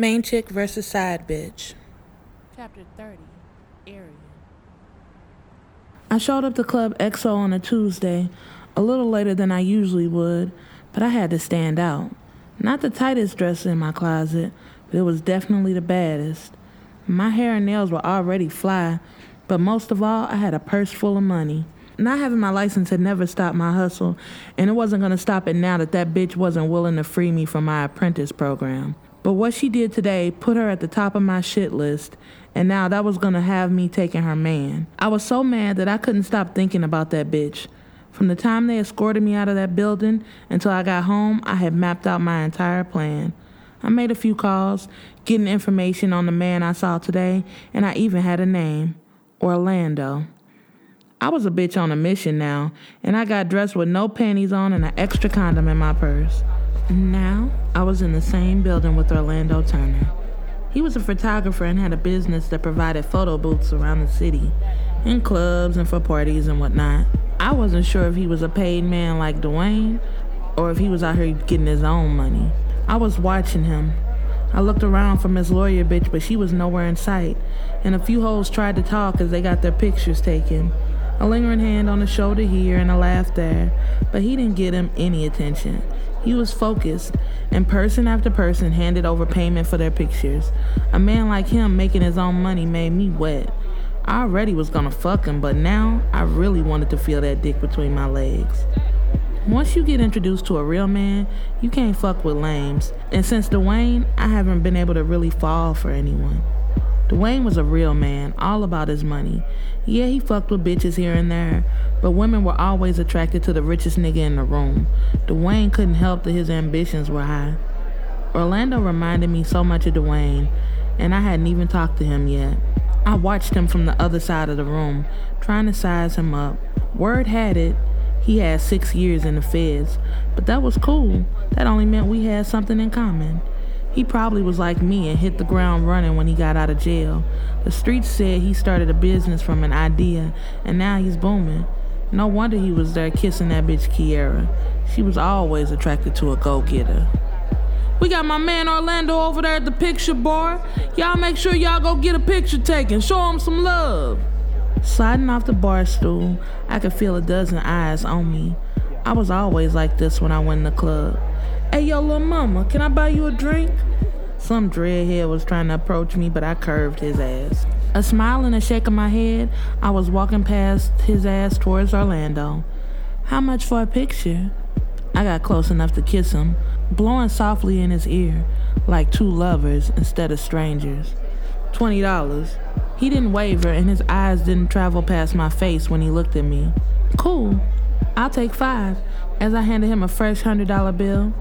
Main chick versus side bitch. Chapter 30 Arian. I showed up to Club EXO on a Tuesday, a little later than I usually would, but I had to stand out. Not the tightest dress in my closet, but it was definitely the baddest. My hair and nails were already fly, but most of all, I had a purse full of money. Not having my license had never stopped my hustle, and it wasn't going to stop it now that that bitch wasn't willing to free me from my apprentice program. But what she did today put her at the top of my shit list, and now that was gonna have me taking her man. I was so mad that I couldn't stop thinking about that bitch. From the time they escorted me out of that building until I got home, I had mapped out my entire plan. I made a few calls, getting information on the man I saw today, and I even had a name Orlando. I was a bitch on a mission now, and I got dressed with no panties on and an extra condom in my purse. Now, I was in the same building with Orlando Turner. He was a photographer and had a business that provided photo booths around the city, in clubs and for parties and whatnot. I wasn't sure if he was a paid man like Dwayne or if he was out here getting his own money. I was watching him. I looked around for Miss Lawyer bitch, but she was nowhere in sight, and a few hoes tried to talk as they got their pictures taken. A lingering hand on the shoulder here and a laugh there, but he didn't get him any attention. He was focused, and person after person handed over payment for their pictures. A man like him making his own money made me wet. I already was gonna fuck him, but now I really wanted to feel that dick between my legs. Once you get introduced to a real man, you can't fuck with lames. And since Dwayne, I haven't been able to really fall for anyone. Dwayne was a real man, all about his money. Yeah, he fucked with bitches here and there, but women were always attracted to the richest nigga in the room. Dwayne couldn't help that his ambitions were high. Orlando reminded me so much of Dwayne, and I hadn't even talked to him yet. I watched him from the other side of the room, trying to size him up. Word had it, he had six years in the feds, but that was cool. That only meant we had something in common. He probably was like me and hit the ground running when he got out of jail. The streets said he started a business from an idea, and now he's booming. No wonder he was there kissing that bitch Kiera. She was always attracted to a go getter. We got my man Orlando over there at the picture bar. Y'all make sure y'all go get a picture taken. Show him some love. Sliding off the bar stool, I could feel a dozen eyes on me. I was always like this when I went in the club. Hey, yo, little mama, can I buy you a drink? Some dreadhead was trying to approach me, but I curved his ass. A smile and a shake of my head, I was walking past his ass towards Orlando. How much for a picture? I got close enough to kiss him, blowing softly in his ear, like two lovers instead of strangers. Twenty dollars. He didn't waver, and his eyes didn't travel past my face when he looked at me. Cool. I'll take five, as I handed him a fresh hundred dollar bill.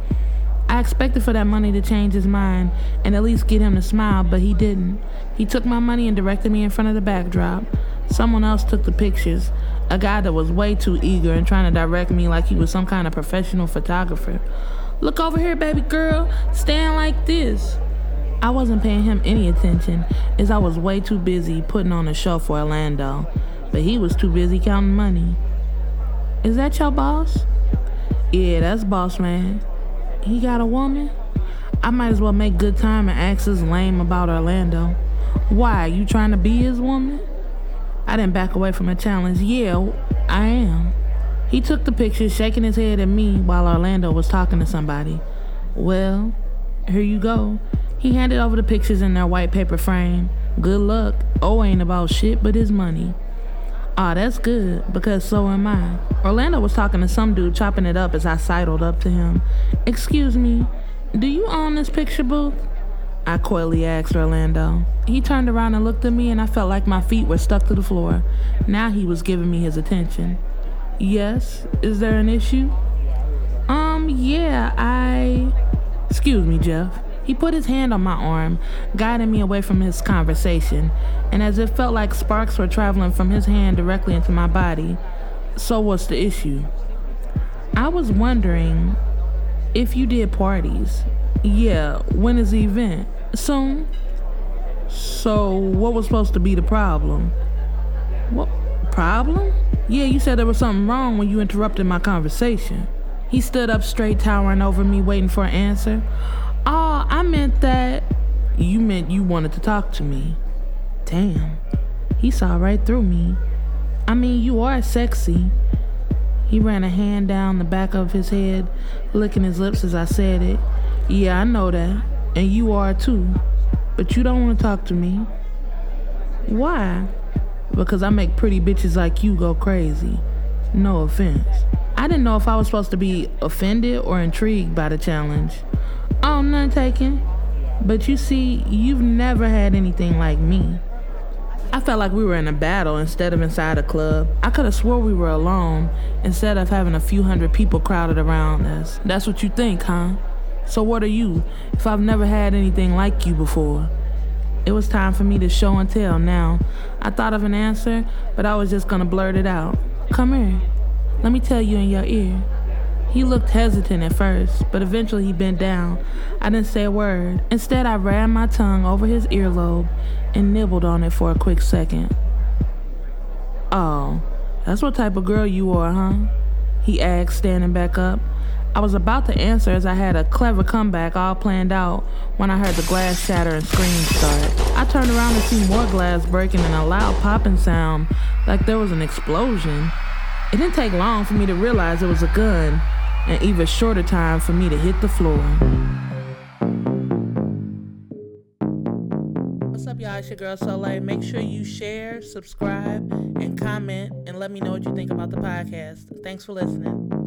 I expected for that money to change his mind and at least get him to smile, but he didn't. He took my money and directed me in front of the backdrop. Someone else took the pictures, a guy that was way too eager and trying to direct me like he was some kind of professional photographer. Look over here, baby girl, stand like this. I wasn't paying him any attention as I was way too busy putting on a show for Orlando, but he was too busy counting money. Is that your boss? Yeah, that's boss man. He got a woman? I might as well make good time and ask his lame about Orlando. Why, you trying to be his woman? I didn't back away from a challenge. Yeah, I am. He took the picture, shaking his head at me while Orlando was talking to somebody. Well, here you go. He handed over the pictures in their white paper frame. Good luck. Oh ain't about shit but his money. Ah, that's good, because so am I. Orlando was talking to some dude, chopping it up as I sidled up to him. Excuse me, do you own this picture booth? I coyly asked Orlando. He turned around and looked at me, and I felt like my feet were stuck to the floor. Now he was giving me his attention. Yes, is there an issue? Um, yeah, I. Excuse me, Jeff. He put his hand on my arm, guiding me away from his conversation, and as it felt like sparks were traveling from his hand directly into my body, so what's the issue? I was wondering if you did parties. Yeah, when is the event? Soon? So, what was supposed to be the problem? What problem? Yeah, you said there was something wrong when you interrupted my conversation. He stood up straight, towering over me, waiting for an answer. Meant that You meant you wanted to talk to me. Damn. He saw right through me. I mean, you are sexy. He ran a hand down the back of his head, licking his lips as I said it. Yeah, I know that. And you are too. But you don't want to talk to me. Why? Because I make pretty bitches like you go crazy. No offense. I didn't know if I was supposed to be offended or intrigued by the challenge. Oh, none taken. But you see, you've never had anything like me. I felt like we were in a battle instead of inside a club. I could have swore we were alone instead of having a few hundred people crowded around us. That's what you think, huh? So what are you if I've never had anything like you before? It was time for me to show and tell now. I thought of an answer, but I was just gonna blurt it out. Come here. Let me tell you in your ear. He looked hesitant at first, but eventually he bent down. I didn't say a word. Instead, I ran my tongue over his earlobe and nibbled on it for a quick second. Oh, that's what type of girl you are, huh? He asked, standing back up. I was about to answer as I had a clever comeback all planned out when I heard the glass shatter and screams start. I turned around to see more glass breaking and a loud popping sound like there was an explosion. It didn't take long for me to realize it was a gun, and even shorter time for me to hit the floor. What's up, y'all? It's your girl Soleil. Make sure you share, subscribe, and comment, and let me know what you think about the podcast. Thanks for listening.